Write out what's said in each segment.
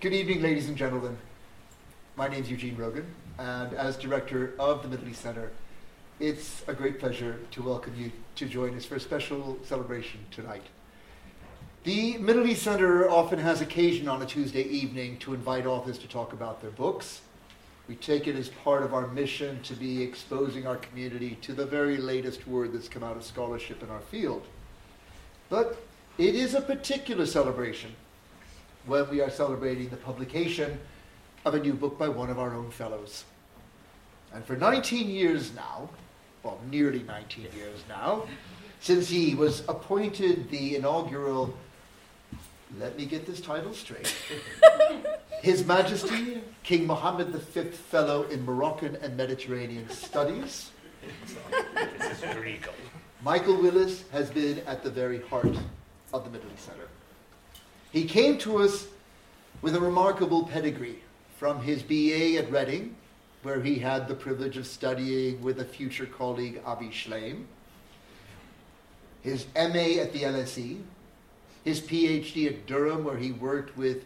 Good evening, ladies and gentlemen. My name is Eugene Rogan, and as director of the Middle East Center, it's a great pleasure to welcome you to join us for a special celebration tonight. The Middle East Center often has occasion on a Tuesday evening to invite authors to talk about their books. We take it as part of our mission to be exposing our community to the very latest word that's come out of scholarship in our field. But it is a particular celebration when we are celebrating the publication of a new book by one of our own fellows. And for 19 years now, well, nearly 19 years now, since he was appointed the inaugural, let me get this title straight, His Majesty King Mohammed V Fellow in Moroccan and Mediterranean Studies. Michael Willis has been at the very heart of the Middle East Center. He came to us with a remarkable pedigree from his BA at Reading, where he had the privilege of studying with a future colleague, Avi Shlaim, his MA at the LSE, his PhD at Durham, where he worked with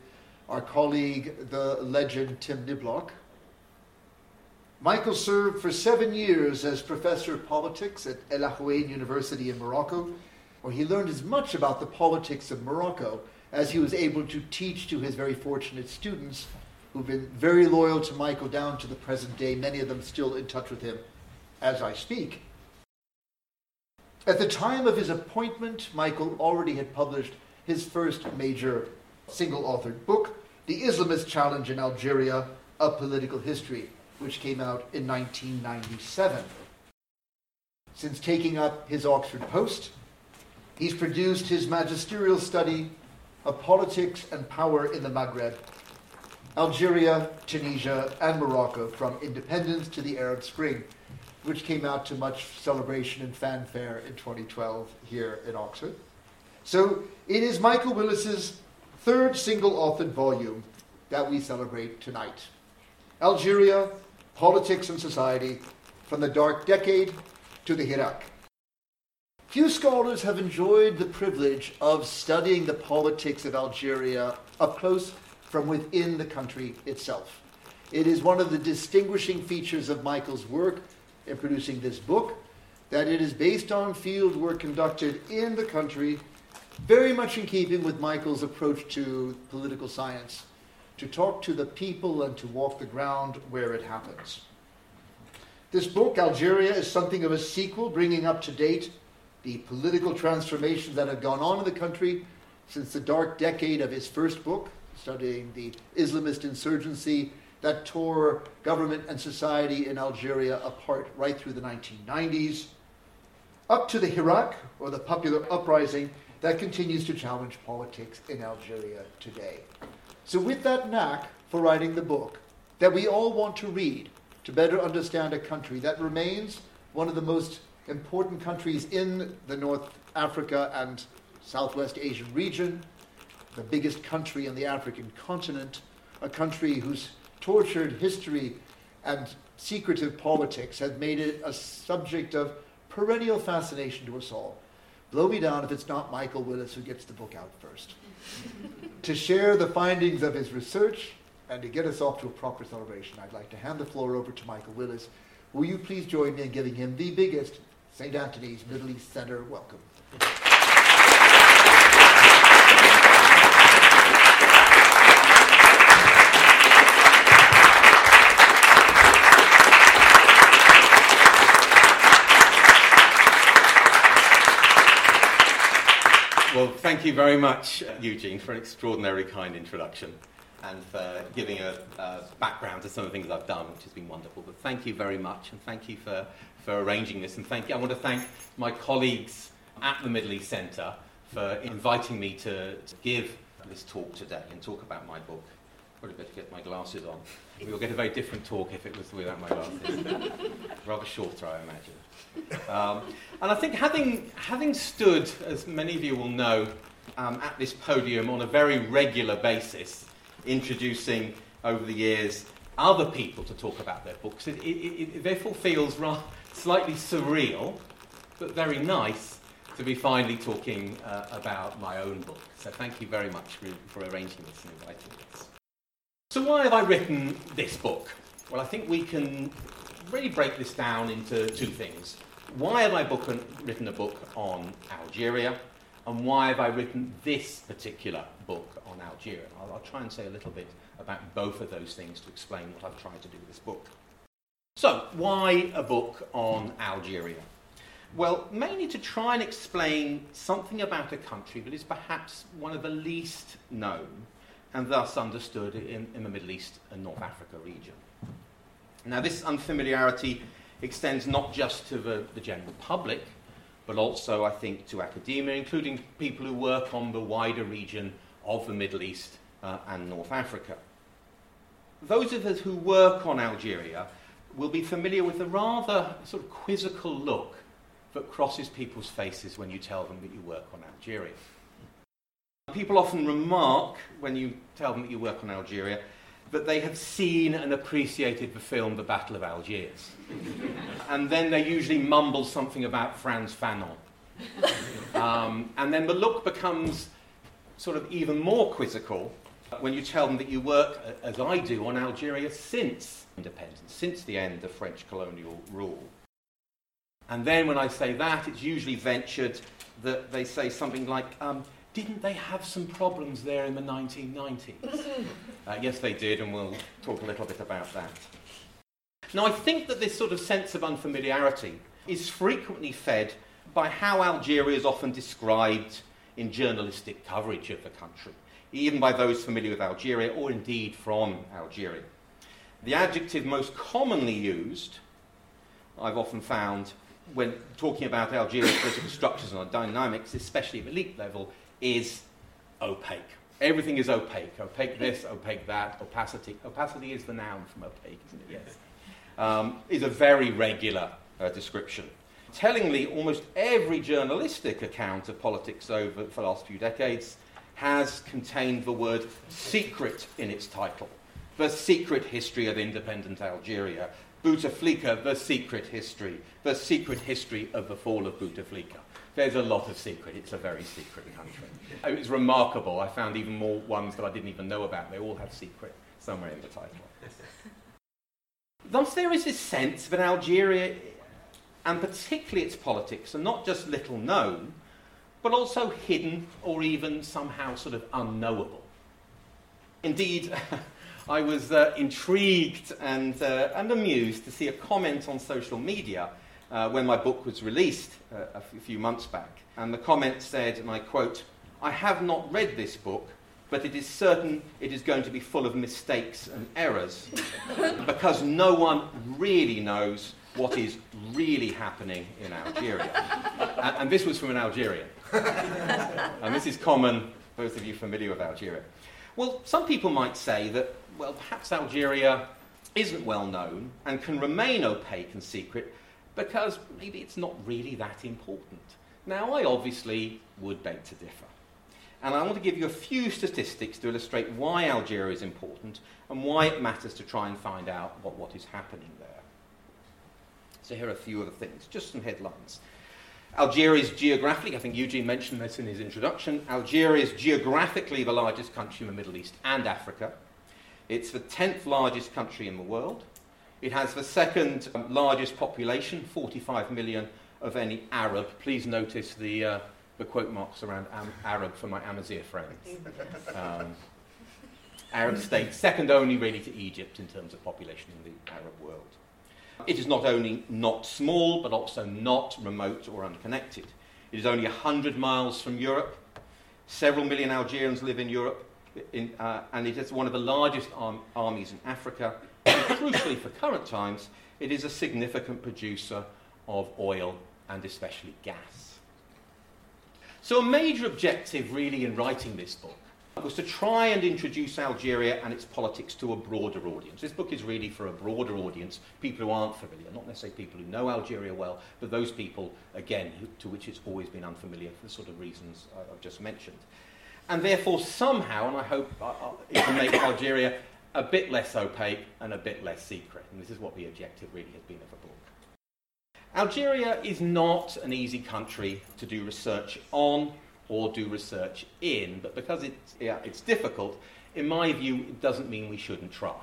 our colleague, the legend Tim Niblock. Michael served for seven years as professor of politics at Al Akhawayn University in Morocco, where he learned as much about the politics of Morocco as he was able to teach to his very fortunate students who've been very loyal to Michael down to the present day, many of them still in touch with him as I speak. At the time of his appointment, Michael already had published his first major single authored book, The Islamist Challenge in Algeria A Political History, which came out in 1997. Since taking up his Oxford post, he's produced his magisterial study of politics and power in the Maghreb, Algeria, Tunisia, and Morocco from independence to the Arab Spring, which came out to much celebration and fanfare in 2012 here in Oxford. So it is Michael Willis's third single authored volume that we celebrate tonight. Algeria, Politics and Society, from the Dark Decade to the Hirak. Few scholars have enjoyed the privilege of studying the politics of Algeria up close from within the country itself. It is one of the distinguishing features of Michael's work in producing this book that it is based on field work conducted in the country, very much in keeping with Michael's approach to political science, to talk to the people and to walk the ground where it happens. This book, Algeria, is something of a sequel, bringing up to date the political transformations that have gone on in the country since the dark decade of his first book, studying the Islamist insurgency that tore government and society in Algeria apart right through the 1990s, up to the Hirak, or the popular uprising that continues to challenge politics in Algeria today. So, with that knack for writing the book that we all want to read to better understand a country that remains one of the most important countries in the North Africa and Southwest Asian region, the biggest country on the African continent, a country whose tortured history and secretive politics have made it a subject of perennial fascination to us all. Blow me down if it's not Michael Willis who gets the book out first. To share the findings of his research and to get us off to a proper celebration, I'd like to hand the floor over to Michael Willis. Will you please join me in giving him the biggest St. Anthony's Middle East Center welcome? Well, thank you very much, uh, Eugene, for an extraordinarily kind introduction and for giving a, a, background to some of the things I've done, which has been wonderful. But thank you very much, and thank you for, for arranging this. And thank you. I want to thank my colleagues at the Middle East Centre for inviting me to, to give this talk today and talk about my book. Probably better get my glasses on. We'll get a very different talk if it was without my glasses. Rather shorter, I imagine. Um, and I think having, having stood, as many of you will know, um, at this podium on a very regular basis, introducing over the years other people to talk about their books, it, it, it therefore feels rather, slightly surreal, but very nice to be finally talking uh, about my own book. So thank you very much for, for arranging this and inviting this. So why have I written this book? Well, I think we can really break this down into two things. Why have I book, written a book on Algeria? And why have I written this particular book on Algeria? I'll, I'll try and say a little bit about both of those things to explain what I've tried to do with this book. So, why a book on Algeria? Well, mainly to try and explain something about a country that is perhaps one of the least known and thus understood in, in the Middle East and North Africa region. Now, this unfamiliarity extends not just to the, the general public, but also, I think, to academia, including people who work on the wider region of the Middle East uh, and North Africa. Those of us who work on Algeria will be familiar with the rather sort of quizzical look that crosses people's faces when you tell them that you work on Algeria. People often remark when you tell them that you work on Algeria that they have seen and appreciated the film The Battle of Algiers. and then they usually mumble something about Frantz Fanon. Um, and then the look becomes sort of even more quizzical when you tell them that you work, as I do, on Algeria since independence, since the end of French colonial rule. And then when I say that, it's usually ventured that they say something like, um, didn't they have some problems there in the 1990s? uh, yes, they did, and we'll talk a little bit about that. Now, I think that this sort of sense of unfamiliarity is frequently fed by how Algeria is often described in journalistic coverage of the country, even by those familiar with Algeria or indeed from Algeria. The adjective most commonly used, I've often found, when talking about Algeria's political structures and dynamics, especially at the elite level, is opaque. Everything is opaque. Opaque this, opaque that, opacity. Opacity is the noun from opaque, isn't it? Yes. Um, is a very regular uh, description. Tellingly, almost every journalistic account of politics over the last few decades has contained the word secret in its title. The secret history of independent Algeria. Bouteflika, the secret history. The secret history of the fall of Bouteflika there's a lot of secret. It's a very secret country. It's remarkable. I found even more ones that I didn't even know about. They all have secret somewhere in the title. Thus, there is this sense that Algeria, and particularly its politics, are not just little known, but also hidden or even somehow sort of unknowable. Indeed, I was uh, intrigued and, uh, and amused to see a comment on social media uh, when my book was released uh, a, few months back. And the comment said, and I quote, I have not read this book, but it is certain it is going to be full of mistakes and errors because no one really knows what is really happening in Algeria. and, and this was from an Algerian. and this is common, those of you familiar with Algeria. Well, some people might say that, well, perhaps Algeria isn't well known and can remain opaque and secret because maybe it's not really that important. Now, I obviously would beg to differ. And I want to give you a few statistics to illustrate why Algeria is important and why it matters to try and find out what, what is happening there. So, here are a few of the things, just some headlines. Algeria is geographically, I think Eugene mentioned this in his introduction, Algeria is geographically the largest country in the Middle East and Africa. It's the 10th largest country in the world. It has the second um, largest population, 45 million, of any Arab. Please notice the, uh, the quote marks around Am- Arab for my Amazigh friends. Um, Arab state, second only really to Egypt in terms of population in the Arab world. It is not only not small, but also not remote or unconnected. It is only 100 miles from Europe. Several million Algerians live in Europe, in, uh, and it is one of the largest arm- armies in Africa crucially for current times, it is a significant producer of oil and especially gas. So, a major objective, really, in writing this book was to try and introduce Algeria and its politics to a broader audience. This book is really for a broader audience, people who aren't familiar, not necessarily people who know Algeria well, but those people, again, to which it's always been unfamiliar for the sort of reasons I've just mentioned. And therefore, somehow, and I hope it can make Algeria a bit less opaque and a bit less secret. And this is what the objective really has been of the book. Algeria is not an easy country to do research on or do research in, but because it's, yeah, it's difficult, in my view, it doesn't mean we shouldn't try.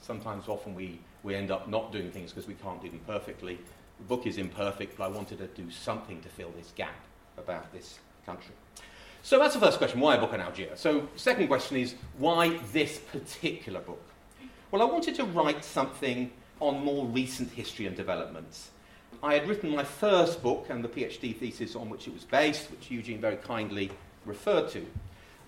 Sometimes, often, we, we end up not doing things because we can't do them perfectly. The book is imperfect, but I wanted to do something to fill this gap about this country. So that's the first question why a book on Algeria? So, second question is why this particular book? Well, I wanted to write something on more recent history and developments. I had written my first book and the PhD thesis on which it was based, which Eugene very kindly referred to,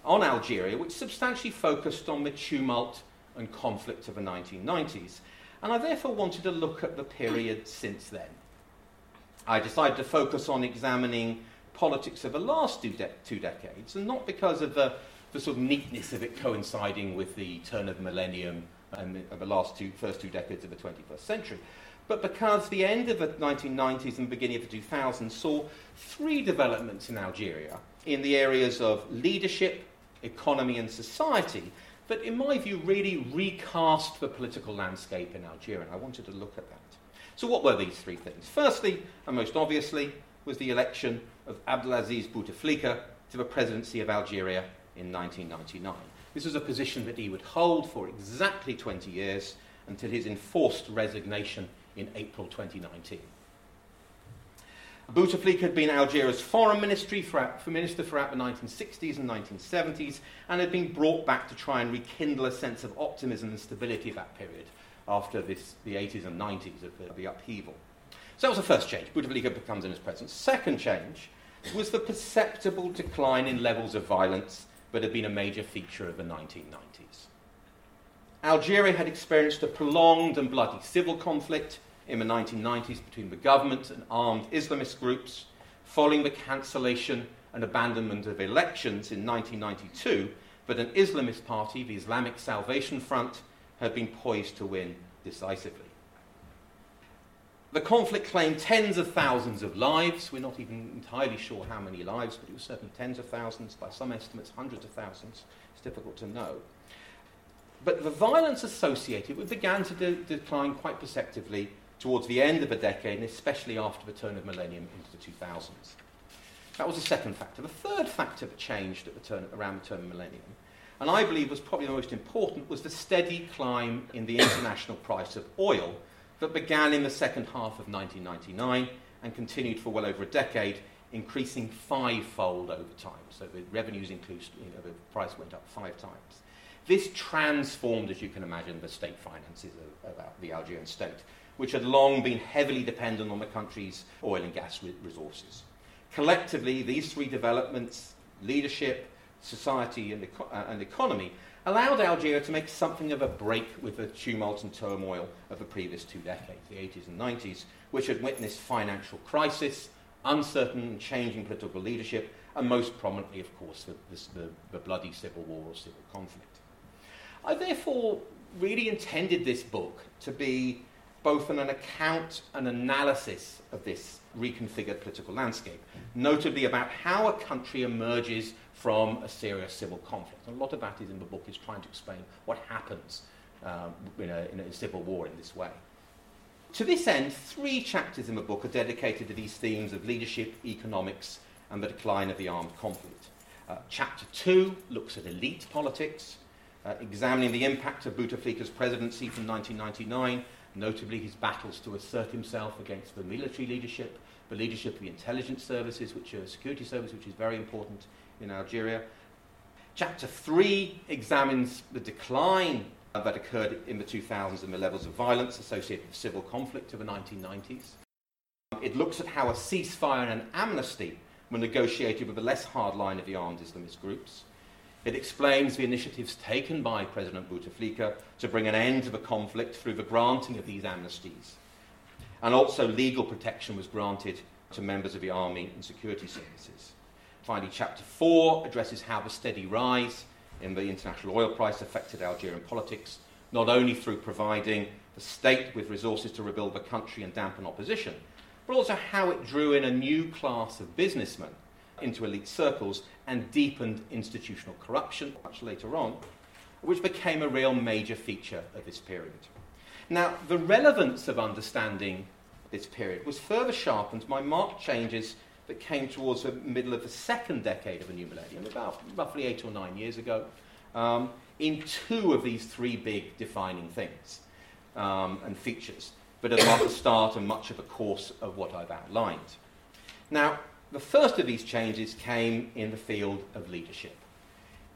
on Algeria, which substantially focused on the tumult and conflict of the 1990s. And I therefore wanted to look at the period since then. I decided to focus on examining politics of the last two, de- two decades, and not because of the, the sort of neatness of it coinciding with the turn of the millennium and the, the last two, first two decades of the 21st century, but because the end of the 1990s and beginning of the 2000s saw three developments in Algeria in the areas of leadership, economy, and society that, in my view, really recast the political landscape in Algeria. And I wanted to look at that. So, what were these three things? Firstly, and most obviously, was the election of Abdelaziz Bouteflika to the presidency of Algeria in 1999. This was a position that he would hold for exactly 20 years until his enforced resignation in April 2019. Bouteflika had been Algeria's foreign ministry for, for minister throughout the 1960s and 1970s and had been brought back to try and rekindle a sense of optimism and stability of that period after this, the 80s and 90s of the, the upheaval. So that was the first change. Bouteflika becomes in his presence. Second change was the perceptible decline in levels of violence that had been a major feature of the 1990s. Algeria had experienced a prolonged and bloody civil conflict in the 1990s between the government and armed Islamist groups, following the cancellation and abandonment of elections in 1992, but an Islamist party, the Islamic Salvation Front, had been poised to win decisively. The conflict claimed tens of thousands of lives. We're not even entirely sure how many lives, but it was certainly tens of thousands, by some estimates, hundreds of thousands. It's difficult to know. But the violence associated with began to de- decline quite perceptibly towards the end of the decade, and especially after the turn of millennium into the 2000s. That was the second factor. The third factor that changed at the turn, around the turn of millennium, and I believe was probably the most important, was the steady climb in the international price of oil that began in the second half of 1999 and continued for well over a decade, increasing fivefold over time. So the revenues increased, you know, the price went up five times. This transformed, as you can imagine, the state finances of, of the Algerian state, which had long been heavily dependent on the country's oil and gas re- resources. Collectively, these three developments leadership, society, and, eco- uh, and economy allowed Algeria to make something of a break with the tumult and turmoil of the previous two decades, the 80s and 90s, which had witnessed financial crisis, uncertain and changing political leadership, and most prominently, of course, the, the, the bloody civil war or civil conflict. I therefore really intended this book to be both an, an account and analysis of this reconfigured political landscape, notably about how a country emerges from a serious civil conflict. And a lot of that is in the book is trying to explain what happens um, in, a, in a civil war in this way. To this end, three chapters in the book are dedicated to these themes of leadership, economics, and the decline of the armed conflict. Uh, chapter two looks at elite politics, uh, examining the impact of Bouteflika's presidency from 1999, notably his battles to assert himself against the military leadership, the leadership of the intelligence services, which are security service, which is very important in Algeria. Chapter 3 examines the decline that occurred in the 2000s and the levels of violence associated with civil conflict of the 1990s. It looks at how a ceasefire and an amnesty were negotiated with the less hard line of the armed Islamist groups. It explains the initiatives taken by President Bouteflika to bring an end to the conflict through the granting of these amnesties. And also, legal protection was granted to members of the army and security services. Finally, Chapter 4 addresses how the steady rise in the international oil price affected Algerian politics, not only through providing the state with resources to rebuild the country and dampen opposition, but also how it drew in a new class of businessmen into elite circles and deepened institutional corruption much later on, which became a real major feature of this period. Now, the relevance of understanding this period was further sharpened by marked changes that came towards the middle of the second decade of the new millennium, about roughly eight or nine years ago, um, in two of these three big defining things um, and features but at the start and much of the course of what I've outlined. Now, the first of these changes came in the field of leadership.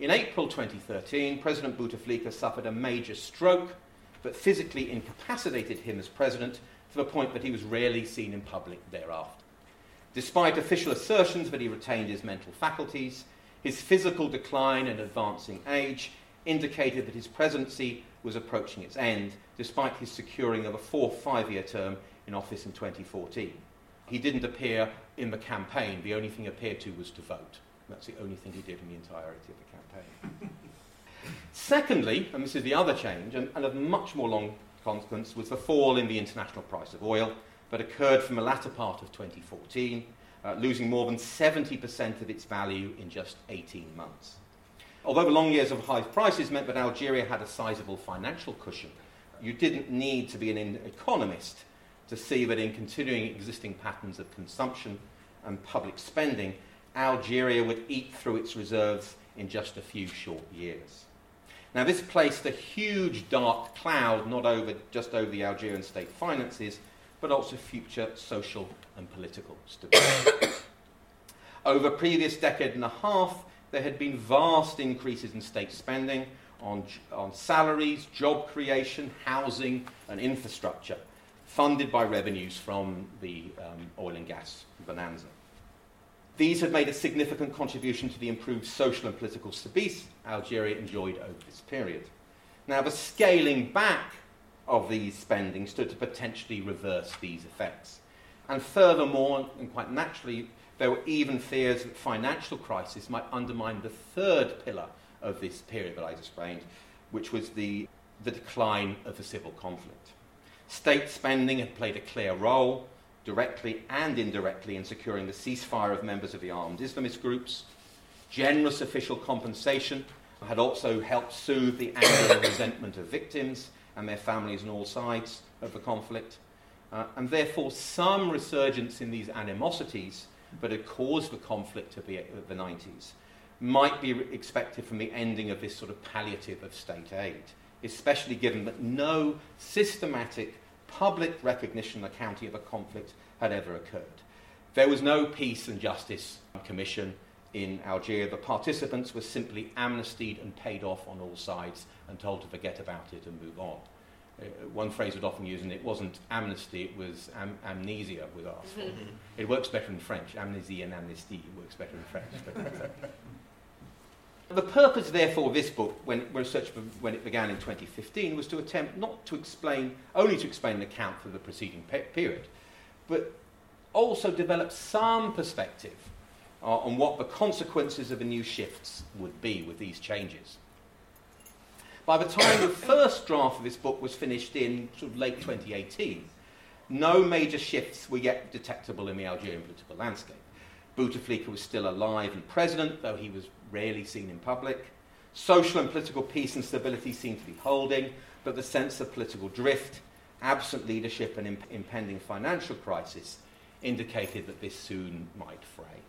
In April 2013, President Bouteflika suffered a major stroke that physically incapacitated him as president to the point that he was rarely seen in public thereafter. Despite official assertions that he retained his mental faculties, his physical decline and advancing age indicated that his presidency was approaching its end, despite his securing of a fourth five year term in office in 2014. He didn't appear in the campaign, the only thing he appeared to was to vote. That's the only thing he did in the entirety of the campaign. Secondly, and this is the other change, and, and of much more long consequence, was the fall in the international price of oil that occurred from the latter part of 2014, uh, losing more than 70% of its value in just 18 months. Although the long years of high prices meant that Algeria had a sizable financial cushion, you didn't need to be an economist to see that in continuing existing patterns of consumption and public spending, Algeria would eat through its reserves in just a few short years. Now, this placed a huge dark cloud not over, just over the Algerian state finances, but also future social and political stability. over previous decade and a half, there had been vast increases in state spending on, on salaries, job creation, housing, and infrastructure, funded by revenues from the um, oil and gas bonanza. These had made a significant contribution to the improved social and political stability Algeria enjoyed over this period. Now, the scaling back of these spending stood to potentially reverse these effects. And furthermore, and quite naturally, there were even fears that financial crisis might undermine the third pillar of this period that I explained, which was the, the decline of the civil conflict. State spending had played a clear role, directly and indirectly, in securing the ceasefire of members of the armed Islamist groups. Generous official compensation had also helped soothe the anger and resentment of victims and their families on all sides of the conflict. Uh, and therefore, some resurgence in these animosities but had caused the conflict of the, of the 90s might be expected from the ending of this sort of palliative of state aid, especially given that no systematic public recognition accounting of a conflict had ever occurred. There was no peace and justice commission in Algeria. The participants were simply amnestied and paid off on all sides and told to forget about it and move on. Uh, one phrase we'd often use, and it wasn't amnesty, it was am- amnesia was asked for. Mm-hmm. It works better in French. Amnesty and amnesty works better in French. the purpose, therefore, of this book, when research when it began in 2015, was to attempt not to explain, only to explain an account for the preceding pe- period, but also develop some perspective uh, on what the consequences of the new shifts would be with these changes. By the time the first draft of this book was finished in sort of late 2018, no major shifts were yet detectable in the Algerian political landscape. Bouteflika was still alive and president, though he was rarely seen in public. Social and political peace and stability seemed to be holding, but the sense of political drift, absent leadership, and imp- impending financial crisis indicated that this soon might fray.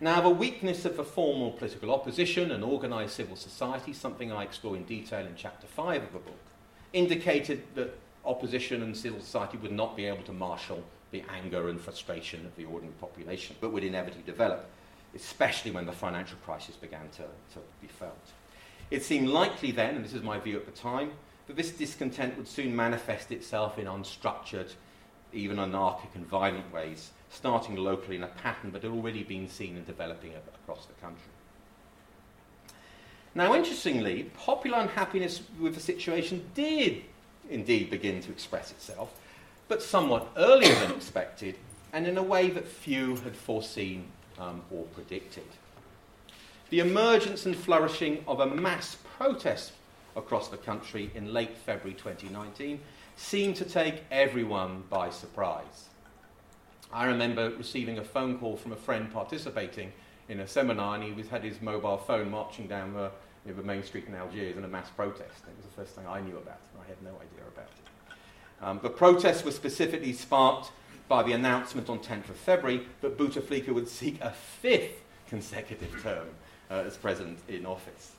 Now, the weakness of the formal political opposition and organised civil society, something I explore in detail in chapter 5 of the book, indicated that opposition and civil society would not be able to marshal the anger and frustration of the ordinary population, but would inevitably develop, especially when the financial crisis began to, to be felt. It seemed likely then, and this is my view at the time, that this discontent would soon manifest itself in unstructured, even anarchic and violent ways starting locally in a pattern but had already been seen and developing across the country. Now, interestingly, popular unhappiness with the situation did indeed begin to express itself, but somewhat earlier than expected and in a way that few had foreseen um, or predicted. The emergence and flourishing of a mass protest across the country in late February 2019 seemed to take everyone by surprise. I remember receiving a phone call from a friend participating in a seminar, and he was, had his mobile phone marching down the, you know, the main street in Algiers in a mass protest. It was the first thing I knew about it. I had no idea about it. Um, the protests were specifically sparked by the announcement on 10th of February that Bouteflika would seek a fifth consecutive term uh, as president in office.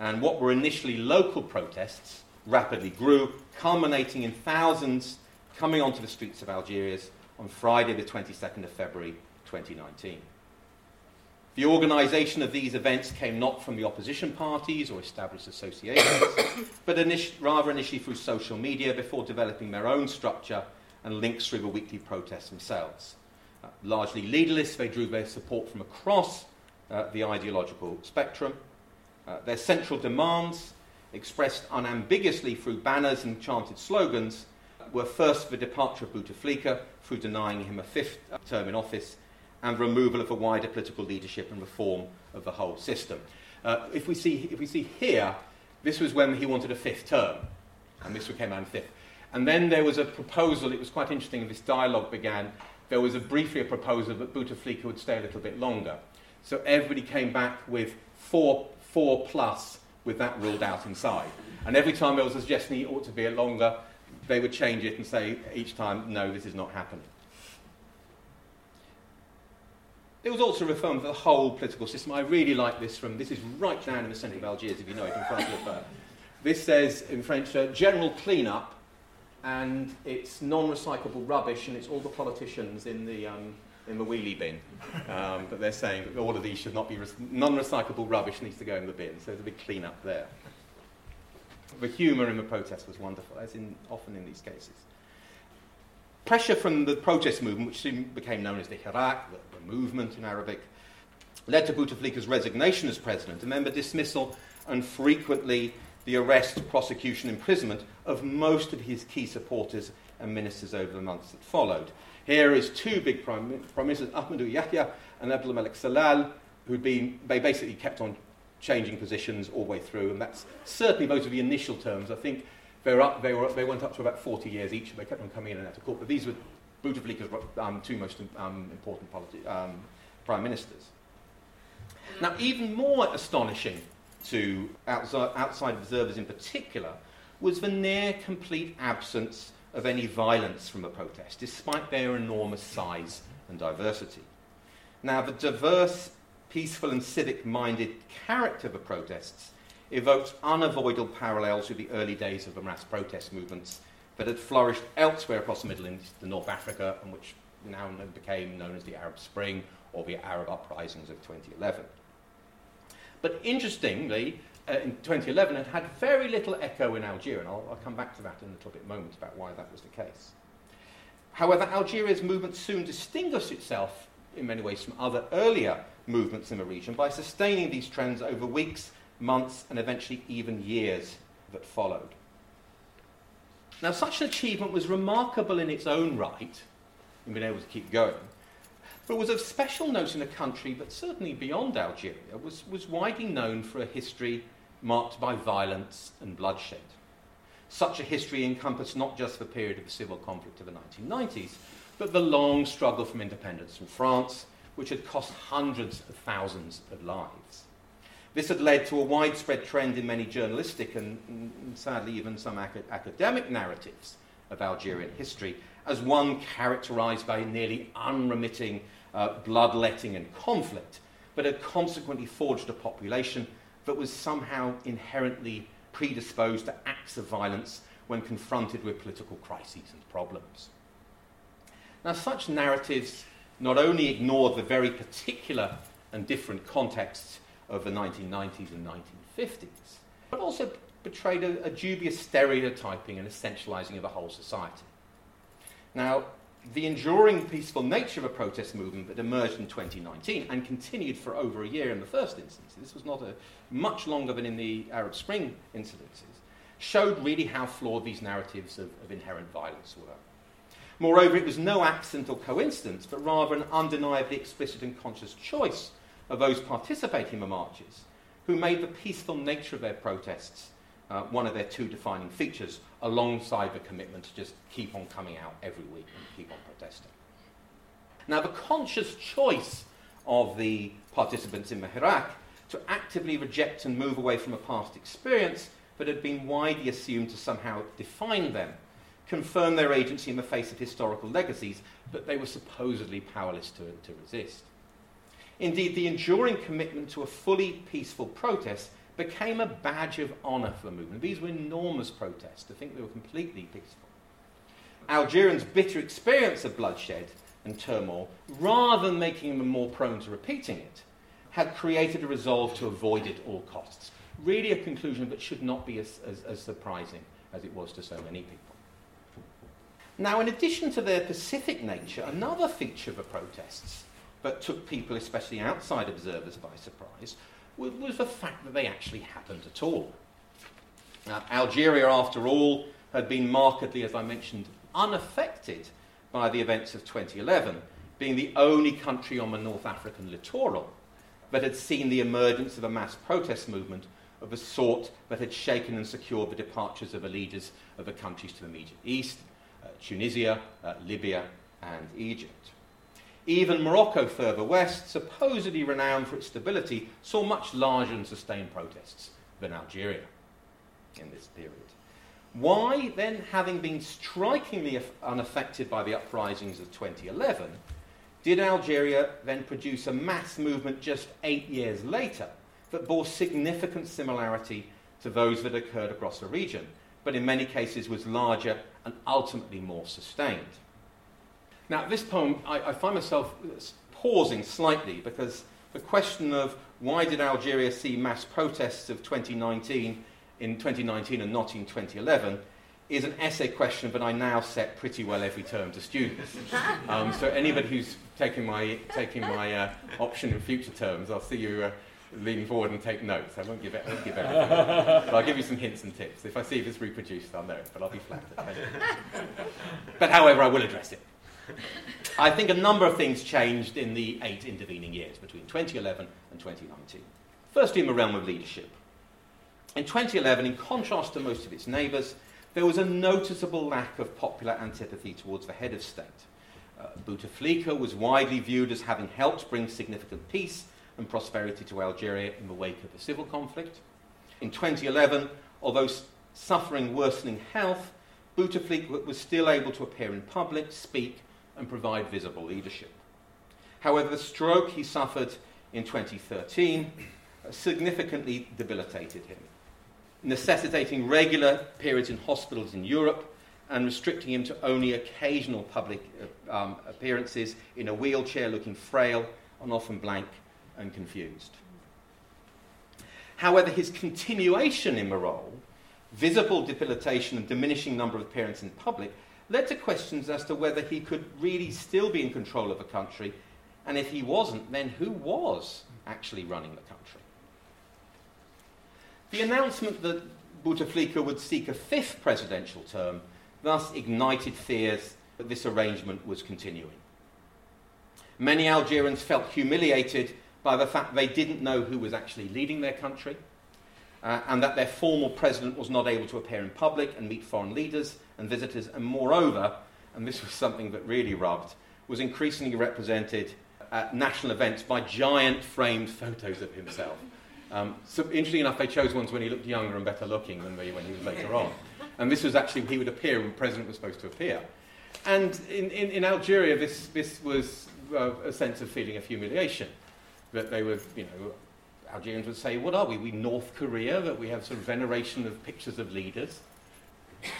And what were initially local protests rapidly grew, culminating in thousands coming onto the streets of Algiers on Friday, the 22nd of February 2019. The organisation of these events came not from the opposition parties or established associations, but init- rather initially through social media before developing their own structure and links through the weekly protests themselves. Uh, largely leaderless, they drew their support from across uh, the ideological spectrum. Uh, their central demands, expressed unambiguously through banners and chanted slogans, were first the departure of Bouteflika through denying him a fifth term in office and removal of a wider political leadership and reform of the whole system. Uh, if, we see, if we see here, this was when he wanted a fifth term, and this came out in fifth. And then there was a proposal, it was quite interesting, this dialogue began. There was a, briefly a proposal that Bouteflika would stay a little bit longer. So everybody came back with four, four plus, with that ruled out inside. And every time there was a suggestion he ought to be a longer, they would change it and say each time, no, this is not happening. There was also reform for the whole political system. I really like this from, this is right down in the centre of Algiers, if you know it, in front of uh, This says in French, uh, general clean-up, and it's non-recyclable rubbish, and it's all the politicians in the, um, in the wheelie bin. Um, but they're saying that all of these should not be, non-recyclable rubbish needs to go in the bin, so there's a big clean-up there. The humour in the protest was wonderful, as in, often in these cases. Pressure from the protest movement, which soon became known as the Hirak, the, the movement in Arabic, led to Bouteflika's resignation as president, a member dismissal, and frequently the arrest, prosecution, imprisonment of most of his key supporters and ministers over the months that followed. Here is two big prime, prime ministers, Ahmed Ouyahia and Abdelmalek Sellal, who'd been, they basically kept on changing positions all the way through, and that's certainly those are the initial terms. I think they, were up, they, were, they went up to about 40 years each, and they kept on coming in and out of court. But these were Bouteflika's um, two most um, important politi- um, prime ministers. Now, even more astonishing to outside, outside observers in particular was the near complete absence of any violence from the protest, despite their enormous size and diversity. Now, the diverse, peaceful, and civic minded character of the protests evokes unavoidable parallels with the early days of the mass protest movements that had flourished elsewhere across the Middle East and North Africa, and which now became known as the Arab Spring or the Arab uprisings of 2011. But interestingly, uh, in 2011, it had very little echo in Algeria, and I'll, I'll come back to that in a little bit moment about why that was the case. However, Algeria's movement soon distinguished itself in many ways from other earlier movements in the region by sustaining these trends over weeks months, and eventually even years that followed. Now, such an achievement was remarkable in its own right, in being able to keep going, but was of special note in a country that certainly beyond Algeria was, was widely known for a history marked by violence and bloodshed. Such a history encompassed not just the period of the civil conflict of the 1990s, but the long struggle from independence from France, which had cost hundreds of thousands of lives. This had led to a widespread trend in many journalistic and, and sadly even some academic narratives of Algerian history as one characterized by nearly unremitting uh, bloodletting and conflict, but had consequently forged a population that was somehow inherently predisposed to acts of violence when confronted with political crises and problems. Now, such narratives not only ignored the very particular and different contexts of the 1990s and 1950s, but also portrayed a, a dubious stereotyping and essentializing of a whole society. Now, the enduring peaceful nature of a protest movement that emerged in 2019 and continued for over a year in the first instance, this was not a, much longer than in the Arab Spring incidences, showed really how flawed these narratives of, of inherent violence were. Moreover, it was no accident or coincidence, but rather an undeniably explicit and conscious choice of those participating in the marches who made the peaceful nature of their protests uh, one of their two defining features, alongside the commitment to just keep on coming out every week and keep on protesting. Now, the conscious choice of the participants in the Hirak to actively reject and move away from a past experience that had been widely assumed to somehow define them confirmed their agency in the face of historical legacies, but they were supposedly powerless to, to resist. Indeed, the enduring commitment to a fully peaceful protest became a badge of honour for the movement. These were enormous protests. To think they were completely peaceful. Algerians' bitter experience of bloodshed and turmoil, rather than making them more prone to repeating it, had created a resolve to avoid it at all costs. Really, a conclusion that should not be as, as, as surprising as it was to so many people. Now, in addition to their pacific nature, another feature of the protests that took people, especially outside observers, by surprise was, was the fact that they actually happened at all. Algeria, after all, had been markedly, as I mentioned, unaffected by the events of 2011, being the only country on the North African littoral that had seen the emergence of a mass protest movement of a sort that had shaken and secured the departures of the leaders of the countries to the immediate east, Tunisia, uh, Libya, and Egypt. Even Morocco, further west, supposedly renowned for its stability, saw much larger and sustained protests than Algeria in this period. Why, then, having been strikingly unaffected by the uprisings of 2011, did Algeria then produce a mass movement just eight years later that bore significant similarity to those that occurred across the region, but in many cases was larger and ultimately more sustained? Now, this poem, I, I find myself pausing slightly because the question of why did Algeria see mass protests of 2019 in 2019 and not in 2011 is an essay question that I now set pretty well every term to students. Um, so anybody who's taking my, taking my uh, option in future terms, I'll see you uh, leaning forward and take notes. I won't give, it, I won't give but I'll give you some hints and tips. If I see if it's reproduced, I'll know it, but I'll be flattered. but however, I will address it. I think a number of things changed in the eight intervening years between 2011 and 2019. Firstly, in the realm of leadership. In 2011, in contrast to most of its neighbours, there was a noticeable lack of popular antipathy towards the head of state. Uh, Bouteflika was widely viewed as having helped bring significant peace and prosperity to Algeria in the wake of the civil conflict. In 2011, although suffering worsening health, Bouteflika was still able to appear in public, speak, and provide visible leadership. However, the stroke he suffered in 2013 significantly debilitated him, necessitating regular periods in hospitals in Europe and restricting him to only occasional public uh, um, appearances in a wheelchair, looking frail and often blank and confused. However, his continuation in the role, visible debilitation and diminishing number of appearances in public, led to questions as to whether he could really still be in control of the country, and if he wasn't, then who was actually running the country? The announcement that Bouteflika would seek a fifth presidential term thus ignited fears that this arrangement was continuing. Many Algerians felt humiliated by the fact they didn't know who was actually leading their country, uh, and that their formal president was not able to appear in public and meet foreign leaders and visitors, and moreover, and this was something that really rubbed, was increasingly represented at national events by giant framed photos of himself. Um, so interesting enough, they chose ones when he looked younger and better looking than when he was later on. And this was actually, he would appear when the president was supposed to appear. And in, in, in Algeria, this, this was uh, a sense of feeling of humiliation. That they were, you know, Algerians would say, what are we? We North Korea, that we have sort of veneration of pictures of leaders.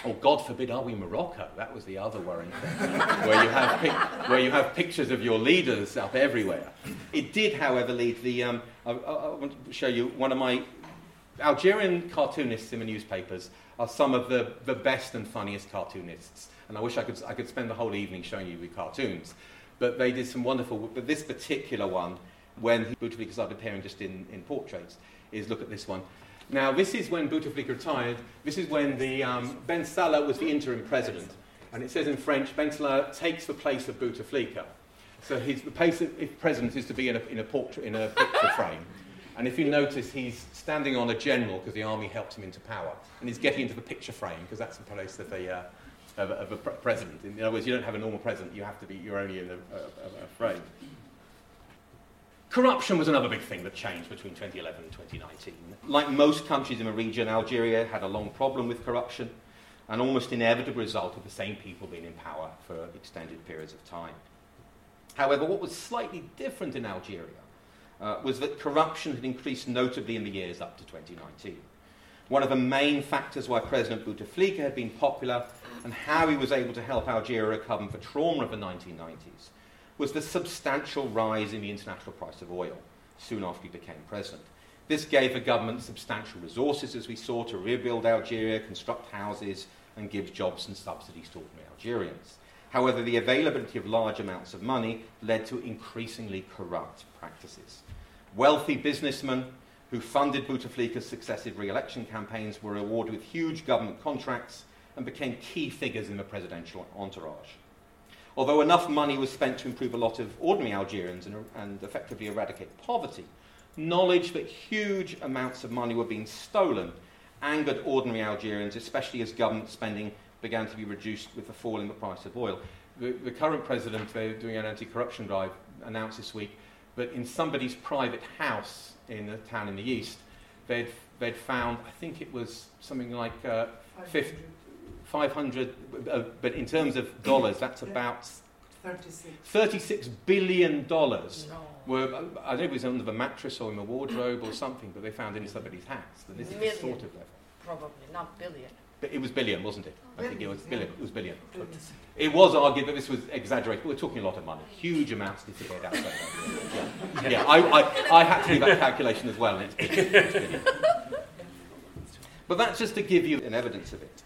Or God forbid, are we Morocco? That was the other worrying thing, where, you have pic- where you have pictures of your leaders up everywhere. It did, however, lead the. Um, I, I, I want to show you one of my Algerian cartoonists in the newspapers are some of the, the best and funniest cartoonists. And I wish I could, I could spend the whole evening showing you the cartoons. But they did some wonderful, but this particular one, when Bouteflika started appearing just in, in portraits, is look at this one. Now, this is when Bouteflika retired. This is when the, um, Ben Salah was the interim president. And it says in French, Ben Salah takes the place of Bouteflika. So his, the place of president is to be in a, in a portrait, in a picture frame. And if you notice, he's standing on a general because the army helped him into power. And he's getting into the picture frame because that's the place of a, uh, of a, of a president. In other words, you don't have a normal president, you have to be, you're only in a, a, a frame. Corruption was another big thing that changed between 2011 and 2019. Like most countries in the region, Algeria had a long problem with corruption. an almost inevitable result of the same people being in power for extended periods of time. However, what was slightly different in Algeria uh, was that corruption had increased notably in the years up to 2019. One of the main factors why President Bouteflika had been popular and how he was able to help Algeria recover from the trauma of the 1990s was the substantial rise in the international price of oil soon after he became president. This gave the government substantial resources, as we saw, to rebuild Algeria, construct houses, and give jobs and subsidies to ordinary Algerians. However, the availability of large amounts of money led to increasingly corrupt practices. Wealthy businessmen who funded Bouteflika's successive re election campaigns were rewarded with huge government contracts and became key figures in the presidential entourage. Although enough money was spent to improve a lot of ordinary Algerians and, and effectively eradicate poverty, knowledge that huge amounts of money were being stolen angered ordinary Algerians, especially as government spending began to be reduced with the fall in the price of oil. The, the current president, they're doing an anti corruption drive, announced this week that in somebody's private house in a town in the east, they'd, they'd found, I think it was something like uh, 500, uh, but in terms of dollars, that's about 36. $36 billion. No. Were, I don't know if it was under the mattress or in the wardrobe or something, but they found in somebody's house. This is the sort of level. Probably, not billion. But it was billion, wasn't it? I think it was billion. It was billion. It was argued that this was exaggerated. We're talking a lot of money. Huge amounts disappeared outside. Yeah, yeah I, I, I had to do that calculation as well, and it's billion. It's billion. But that's just to give you an evidence of it.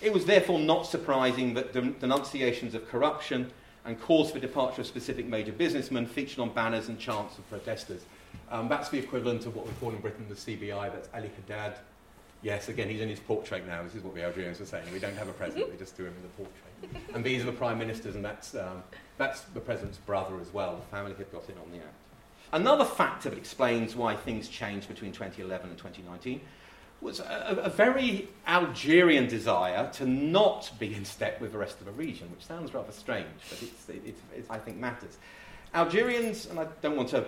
It was therefore not surprising that denunciations of corruption and calls for departure of specific major businessmen featured on banners and chants of protesters. Um, that's the equivalent of what we call in Britain the CBI, that's Ali Haddad. Yes, again, he's in his portrait now. This is what the Algerians were saying. We don't have a president, we just do him in the portrait. And these are the prime ministers, and that's, um, that's the president's brother as well. The family had got in on the act. Another factor that explains why things changed between 2011 and 2019 was a, a very Algerian desire to not be in step with the rest of the region, which sounds rather strange, but it's, it, it's, it, I think matters. Algerians, and I don't want to,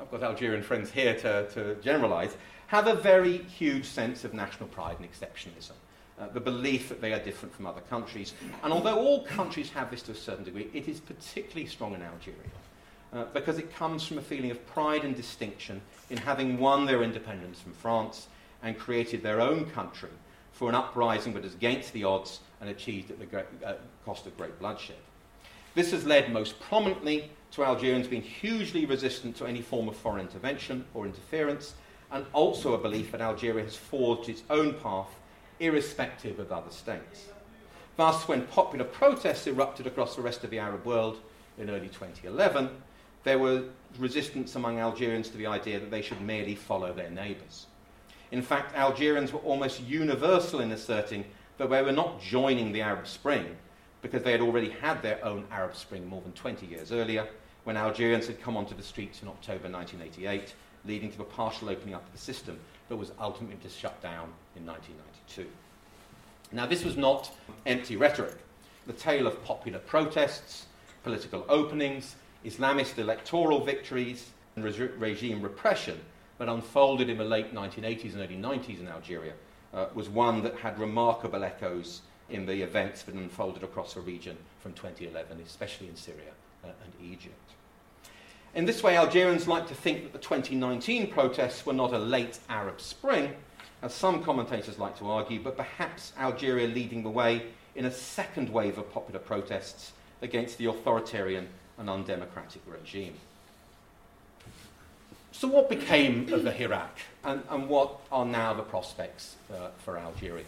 I've got Algerian friends here to, to generalize, have a very huge sense of national pride and exceptionalism. Uh, the belief that they are different from other countries. And although all countries have this to a certain degree, it is particularly strong in Algeria. Uh, because it comes from a feeling of pride and distinction in having won their independence from France and created their own country for an uprising that is against the odds and achieved at the uh, cost of great bloodshed. This has led most prominently to Algerians being hugely resistant to any form of foreign intervention or interference, and also a belief that Algeria has forged its own path irrespective of other states. Thus, when popular protests erupted across the rest of the Arab world in early 2011, there was resistance among Algerians to the idea that they should merely follow their neighbours. In fact, Algerians were almost universal in asserting that they were not joining the Arab Spring because they had already had their own Arab Spring more than 20 years earlier, when Algerians had come onto the streets in October 1988, leading to the partial opening up of the system that was ultimately shut down in 1992. Now, this was not empty rhetoric. The tale of popular protests, political openings, Islamist electoral victories, and re- regime repression that unfolded in the late 1980s and early 90s in Algeria uh, was one that had remarkable echoes in the events that unfolded across the region from 2011, especially in Syria uh, and Egypt. In this way, Algerians like to think that the 2019 protests were not a late Arab Spring, as some commentators like to argue, but perhaps Algeria leading the way in a second wave of popular protests against the authoritarian and undemocratic regime. So, what became of the Hirak, and, and what are now the prospects uh, for Algeria?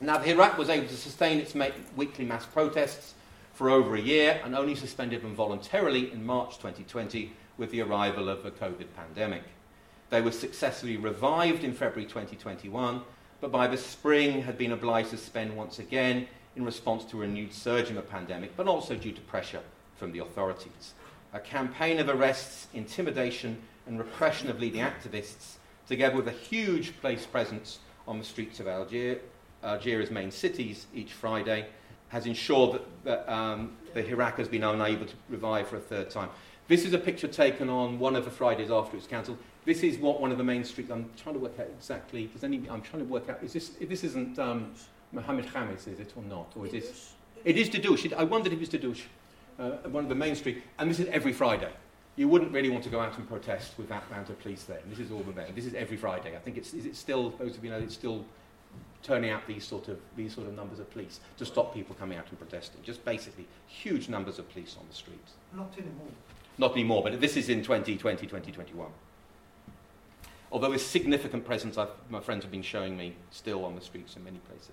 Now, the Hirak was able to sustain its ma- weekly mass protests for over a year and only suspended them voluntarily in March 2020 with the arrival of the COVID pandemic. They were successfully revived in February 2021, but by the spring had been obliged to suspend once again in response to a renewed surge in the pandemic, but also due to pressure from the authorities. A campaign of arrests, intimidation, and repression of leading activists, together with a huge police presence on the streets of Algier, Algeria's main cities each Friday, has ensured that, that um, the Hirak has been unable to revive for a third time. This is a picture taken on one of the Fridays after it was cancelled. This is what one of the main streets. I'm trying to work out exactly. Does any? I'm trying to work out. Is this? This isn't. Um, Mohammed Khamis, is it or not? Or is it? It is Didouche. I wondered if it it's Didouche, uh, one of the main streets, And this is every Friday. You wouldn't really want to go out and protest with that amount of police there. And This is all the there. This is every Friday. I think it's, is it still, those of you know, it's still turning out these sort of these sort of numbers of police to stop people coming out and protesting. Just basically huge numbers of police on the streets. Not anymore. Not anymore, but this is in 2020, 2021. Although a significant presence, I've, my friends have been showing me still on the streets in many places.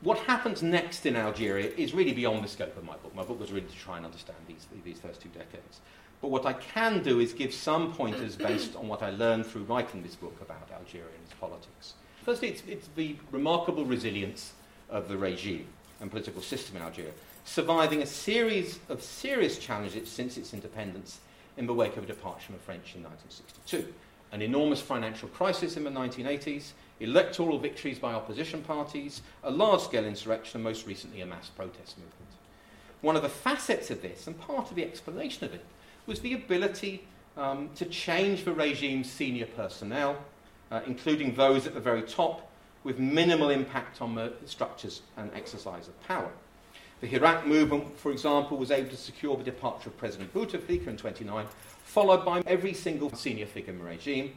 What happens next in Algeria is really beyond the scope of my book. My book was really to try and understand these, these first two decades. But what I can do is give some pointers based on what I learned through writing this book about Algeria and its politics. Firstly, it's, it's the remarkable resilience of the regime and political system in Algeria, surviving a series of serious challenges since its independence in the wake of a departure from the French in 1962. An enormous financial crisis in the 1980s, electoral victories by opposition parties, a large scale insurrection, and most recently a mass protest movement. One of the facets of this, and part of the explanation of it, was the ability um, to change the regime's senior personnel, uh, including those at the very top, with minimal impact on the structures and exercise of power. The Hirak movement, for example, was able to secure the departure of President Bouteflika in 29, followed by every single senior figure in the regime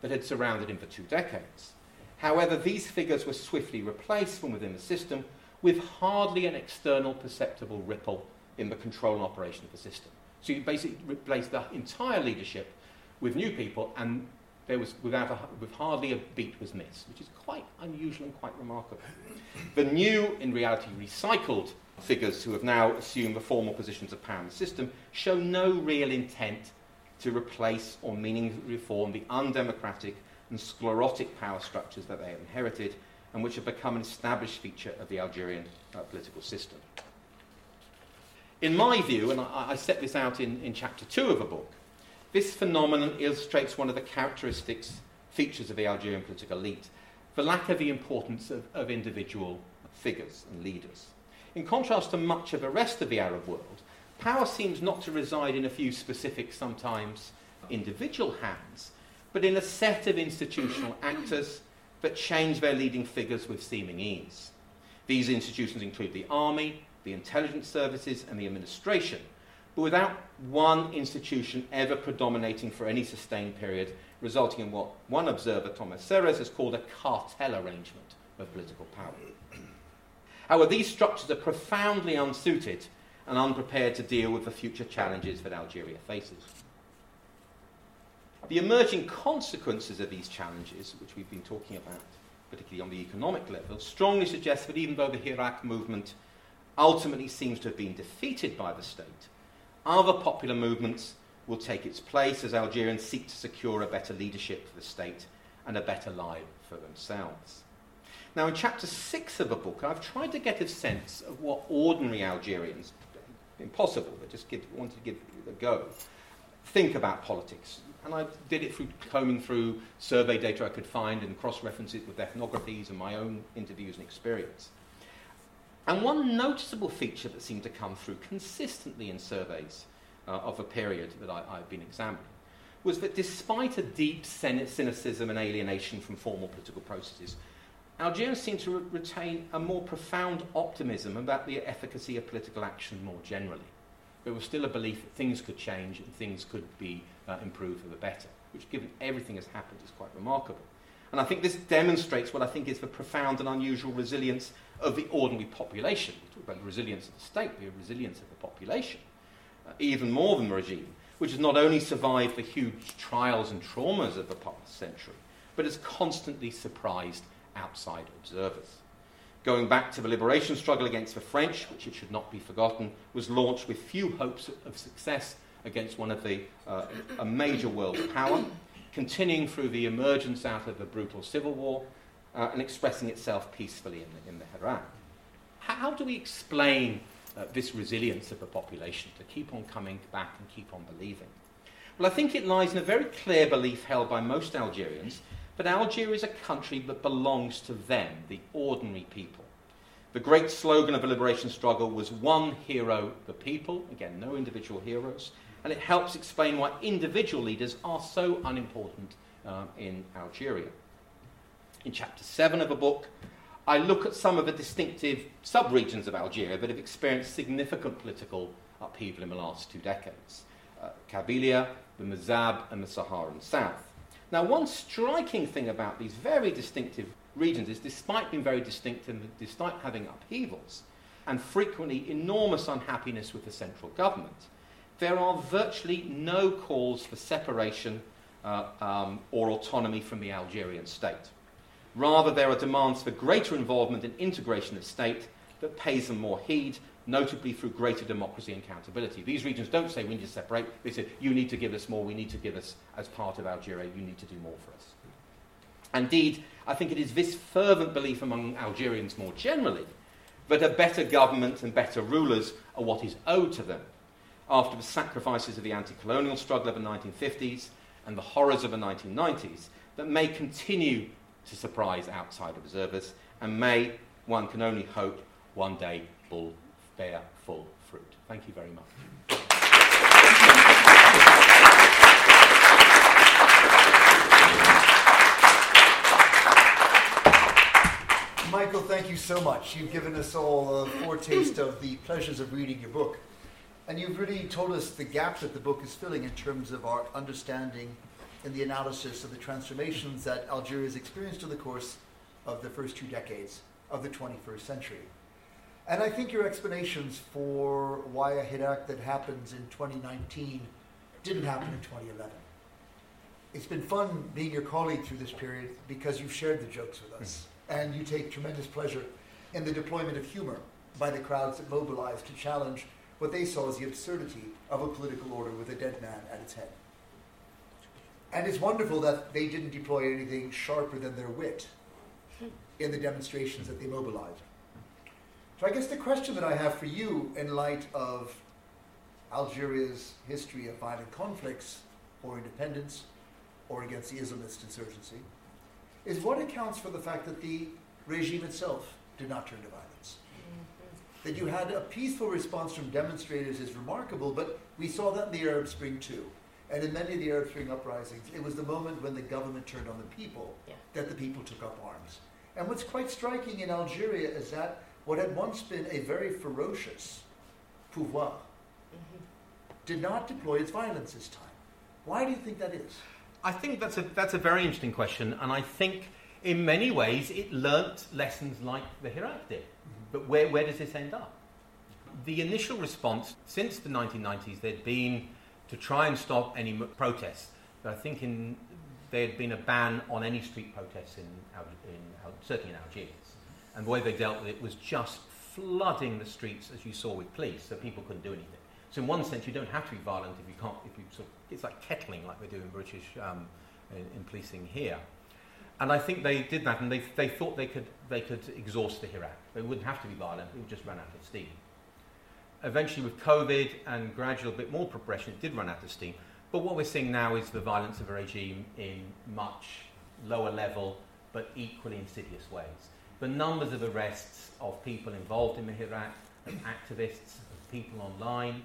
that had surrounded him for two decades. However, these figures were swiftly replaced from within the system with hardly an external perceptible ripple in the control and operation of the system. So you basically replaced the entire leadership with new people, and there was without a, with hardly a beat was missed, which is quite unusual and quite remarkable. The new, in reality, recycled figures who have now assumed the formal positions of power in the system show no real intent to replace or meaningfully reform the undemocratic and sclerotic power structures that they have inherited and which have become an established feature of the Algerian uh, political system. In my view, and I, I set this out in, in chapter two of a book, this phenomenon illustrates one of the characteristics, features of the Algerian political elite, the lack of the importance of, of individual figures and leaders. In contrast to much of the rest of the Arab world, power seems not to reside in a few specific, sometimes individual hands, but in a set of institutional actors that change their leading figures with seeming ease. These institutions include the army, the intelligence services, and the administration, but without one institution ever predominating for any sustained period, resulting in what one observer, Thomas Serres, has called a cartel arrangement of political power. However, these structures are profoundly unsuited and unprepared to deal with the future challenges that Algeria faces. The emerging consequences of these challenges, which we've been talking about, particularly on the economic level, strongly suggest that even though the Hirak movement ultimately seems to have been defeated by the state, other popular movements will take its place as Algerians seek to secure a better leadership for the state and a better life for themselves. Now, in chapter six of the book, I've tried to get a sense of what ordinary Algerians, impossible, but just give, wanted to give a go, think about politics. And I did it through combing through survey data I could find and cross reference it with ethnographies and my own interviews and experience. And one noticeable feature that seemed to come through consistently in surveys uh, of a period that I, I've been examining was that despite a deep cynicism and alienation from formal political processes, Algerians seem to re- retain a more profound optimism about the efficacy of political action more generally. There was still a belief that things could change and things could be uh, improved for the better, which, given everything has happened, is quite remarkable. And I think this demonstrates what I think is the profound and unusual resilience of the ordinary population. We talk about the resilience of the state, but the resilience of the population, uh, even more than the regime, which has not only survived the huge trials and traumas of the past century, but has constantly surprised outside observers. Going back to the liberation struggle against the French, which it should not be forgotten, was launched with few hopes of success against one of the uh, a major world power, continuing through the emergence out of a brutal civil war uh, and expressing itself peacefully in the, in the Hirak. How do we explain uh, this resilience of the population to keep on coming back and keep on believing? Well, I think it lies in a very clear belief held by most Algerians but Algeria is a country that belongs to them, the ordinary people. The great slogan of the liberation struggle was one hero, the people. Again, no individual heroes. And it helps explain why individual leaders are so unimportant uh, in Algeria. In chapter 7 of the book, I look at some of the distinctive sub-regions of Algeria that have experienced significant political upheaval in the last two decades. Uh, Kabylia, the Mzab, and the Saharan South. Now, one striking thing about these very distinctive regions is despite being very distinct and despite having upheavals and frequently enormous unhappiness with the central government, there are virtually no calls for separation uh, um, or autonomy from the Algerian state. Rather, there are demands for greater involvement and integration of state that pays them more heed, notably through greater democracy and accountability. These regions don't say we need to separate, they say you need to give us more, we need to give us, as part of Algeria, you need to do more for us. Indeed, I think it is this fervent belief among Algerians more generally that a better government and better rulers are what is owed to them after the sacrifices of the anti colonial struggle of the 1950s and the horrors of the 1990s that may continue to surprise outside observers and may, one can only hope, one day will bear full fruit. Thank you very much. Michael, thank you so much. You've given us all a foretaste of the pleasures of reading your book. And you've really told us the gap that the book is filling in terms of our understanding and the analysis of the transformations that Algeria has experienced in the course of the first two decades of the 21st century. And I think your explanations for why a Hirak that happens in 2019 didn't happen in 2011. It's been fun being your colleague through this period because you've shared the jokes with us. Mm-hmm. And you take tremendous pleasure in the deployment of humor by the crowds that mobilized to challenge what they saw as the absurdity of a political order with a dead man at its head. And it's wonderful that they didn't deploy anything sharper than their wit hmm. in the demonstrations that they mobilized. So I guess the question that I have for you in light of Algeria's history of violent conflicts or independence or against the Islamist insurgency is what accounts for the fact that the regime itself did not turn to violence. Mm-hmm. That you had a peaceful response from demonstrators is remarkable, but we saw that in the Arab Spring too. And in many of the Arab Spring uprisings, it was the moment when the government turned on the people Yeah. that the people took up arms. And what's quite striking in Algeria is that what had once been a very ferocious pouvoir mm-hmm. did not deploy its violence this time. Why do you think that is? I think that's a, that's a very interesting question, and I think in many ways it learnt lessons like the Hirak did. Mm-hmm. But where, where does this end up? The initial response since the 1990s, there'd been to try and stop any protests. But I think in, there had been a ban on any street protests in, Al- in certainly in Algiers. And the way they dealt with it was just flooding the streets, as you saw with police, so people couldn't do anything. So in one sense, you don't have to be violent if you can't. If you sort of, it's like kettling, like we do in British um, in, in policing here. And I think they did that, and they, they thought they could they could exhaust the Hirak. They wouldn't have to be violent; it would just run out of steam. Eventually, with COVID and gradual bit more progression, it did run out of steam. But what we're seeing now is the violence of a regime in much lower level, but equally insidious ways. The numbers of arrests of people involved in Hirak, of activists, of people online,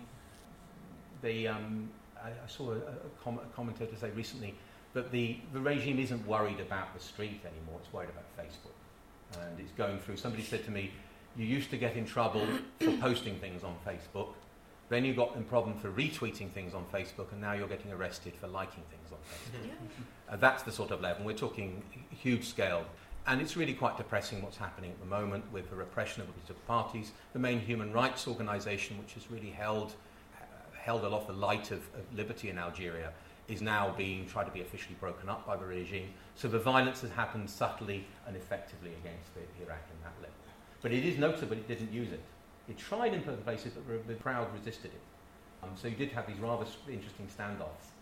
the, um, I, I saw a, a, com- a commentator say recently that the, the regime isn't worried about the street anymore, it's worried about Facebook. And it's going through, somebody said to me, you used to get in trouble for posting things on Facebook, then you got in problem for retweeting things on Facebook, and now you're getting arrested for liking things on Facebook. Uh, that's the sort of level. We're talking huge scale. And it's really quite depressing what's happening at the moment with the repression of political parties. The main human rights organisation, which has really held, uh, held aloft the light of, of liberty in Algeria, is now being tried to be officially broken up by the regime. So the violence has happened subtly and effectively against the Hirak in that level. But it is notable it didn't use it. It tried in certain places, but the crowd resisted it. Um, so you did have these rather interesting standoffs.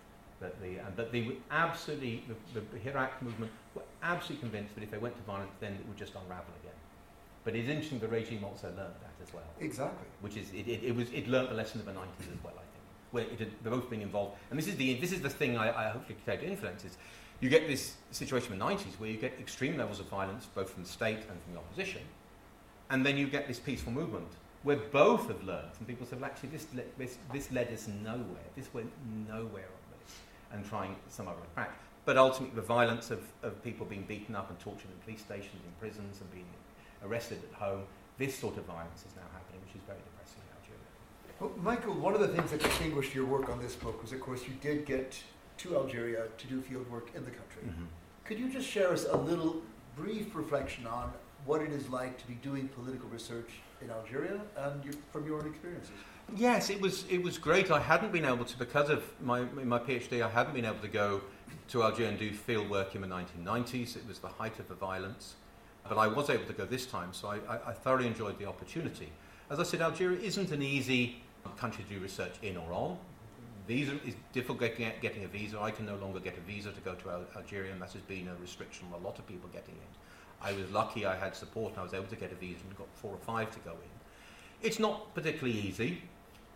That the, uh, but they were absolutely, the, the Hirak movement were absolutely convinced that if they went to violence, then it would just unravel again. But it's interesting the regime also learned that as well, Exactly. which is, it, it, it, was, it learned the lesson of the 90s as well, I think, where it had, both been involved. And this is the, this is the thing I, I hopefully can to influence is you get this situation in the 90s where you get extreme levels of violence, both from the state and from the opposition, and then you get this peaceful movement where both have learned, and people say, well, actually, this, le- this, this led us nowhere. This went nowhere and trying some other crack. But ultimately, the violence of, of people being beaten up and tortured in police stations, in prisons, and being arrested at home. This sort of violence is now happening, which is very depressing in Algeria. Well, Michael, one of the things that distinguished your work on this book was, of course, you did get to Algeria to do field work in the country. Mm-hmm. Could you just share us a little brief reflection on what it is like to be doing political research in Algeria and your, from your own experiences? Yes, it was it was great. I hadn't been able to because of my my PhD. I hadn't been able to go to Algeria and do field work in the 1990s. It was the height of the violence, but I was able to go this time. So I, I, I thoroughly enjoyed the opportunity. As I said, Algeria isn't an easy country to do research in or on. Visa is difficult getting, a visa. I can no longer get a visa to go to Al- Algeria, and that has been a restriction on a lot of people getting in. I was lucky I had support and I was able to get a visa and got four or five to go in. It's not particularly easy.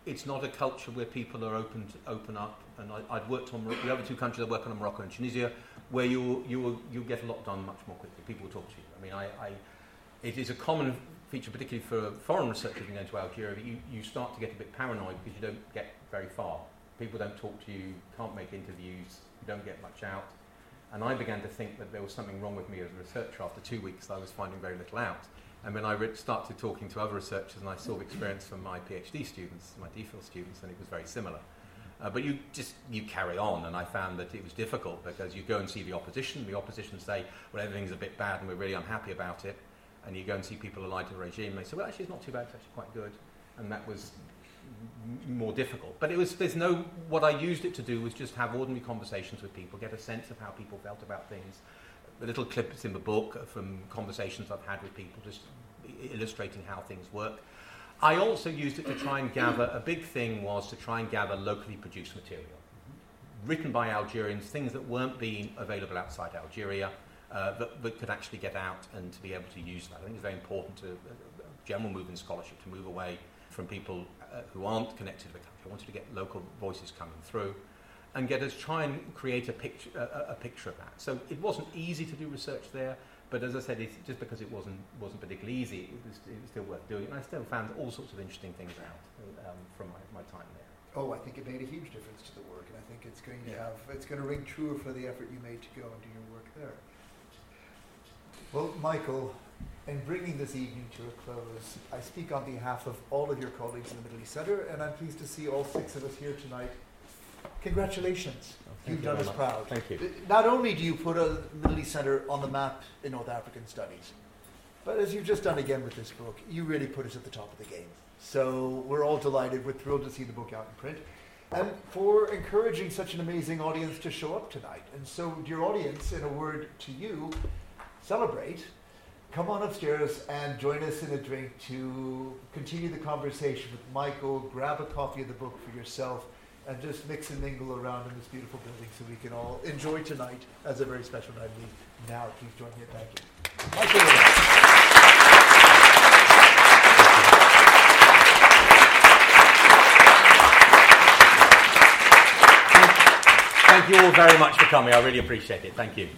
It's not a culture where people are open to open up. And I, I'd worked on the other two countries I work on, Morocco and Tunisia, where you you you get a lot done much more quickly. People will talk to you. I mean, I, I it is a common feature, particularly for foreign researchers going to Algeria, you, you start to get a bit paranoid because you don't get very far. People don't talk to you, can't make interviews, you don't get much out. And I began to think that there was something wrong with me as a researcher after two weeks. I was finding very little out. And when I re- started talking to other researchers and I saw the experience from my PhD students, my DPhil students, and it was very similar. Uh, but you just you carry on, and I found that it was difficult because you go and see the opposition. The opposition say, "Well, everything's a bit bad, and we're really unhappy about it." And you go and see people allied to the regime, and they say, "Well, actually, it's not too bad. It's actually quite good." And that was m- more difficult. But it was there's no what I used it to do was just have ordinary conversations with people, get a sense of how people felt about things. The little clips in the book from conversations I've had with people, just illustrating how things work. I also used it to try and gather. A big thing was to try and gather locally produced material, written by Algerians, things that weren't being available outside Algeria, uh, that, that could actually get out and to be able to use that. I think it's very important to uh, general move in scholarship to move away from people uh, who aren't connected to the country. I wanted to get local voices coming through and get us try and create a picture, a, a picture of that. So it wasn't easy to do research there, but as I said, it's just because it wasn't wasn't particularly easy, it was, it was still worth doing. And I still found all sorts of interesting things out um, from my, my time there. Oh, I think it made a huge difference to the work, and I think it's going to have it's going to ring true for the effort you made to go and do your work there. Well, Michael, in bringing this evening to a close, I speak on behalf of all of your colleagues in the Middle East Centre, and I'm pleased to see all six of us here tonight. Congratulations, oh, you've done us proud. Thank you. Not only do you put a Middle East Centre on the map in North African studies, but as you've just done again with this book, you really put us at the top of the game. So we're all delighted. We're thrilled to see the book out in print. And for encouraging such an amazing audience to show up tonight. And so, dear audience, in a word to you, celebrate. Come on upstairs and join us in a drink to continue the conversation with Michael. Grab a copy of the book for yourself and just mix and mingle around in this beautiful building so we can all enjoy tonight as a very special night. indeed. Now, please join me. Thank you. Michael Thank you all very much for coming. I really appreciate it. Thank you.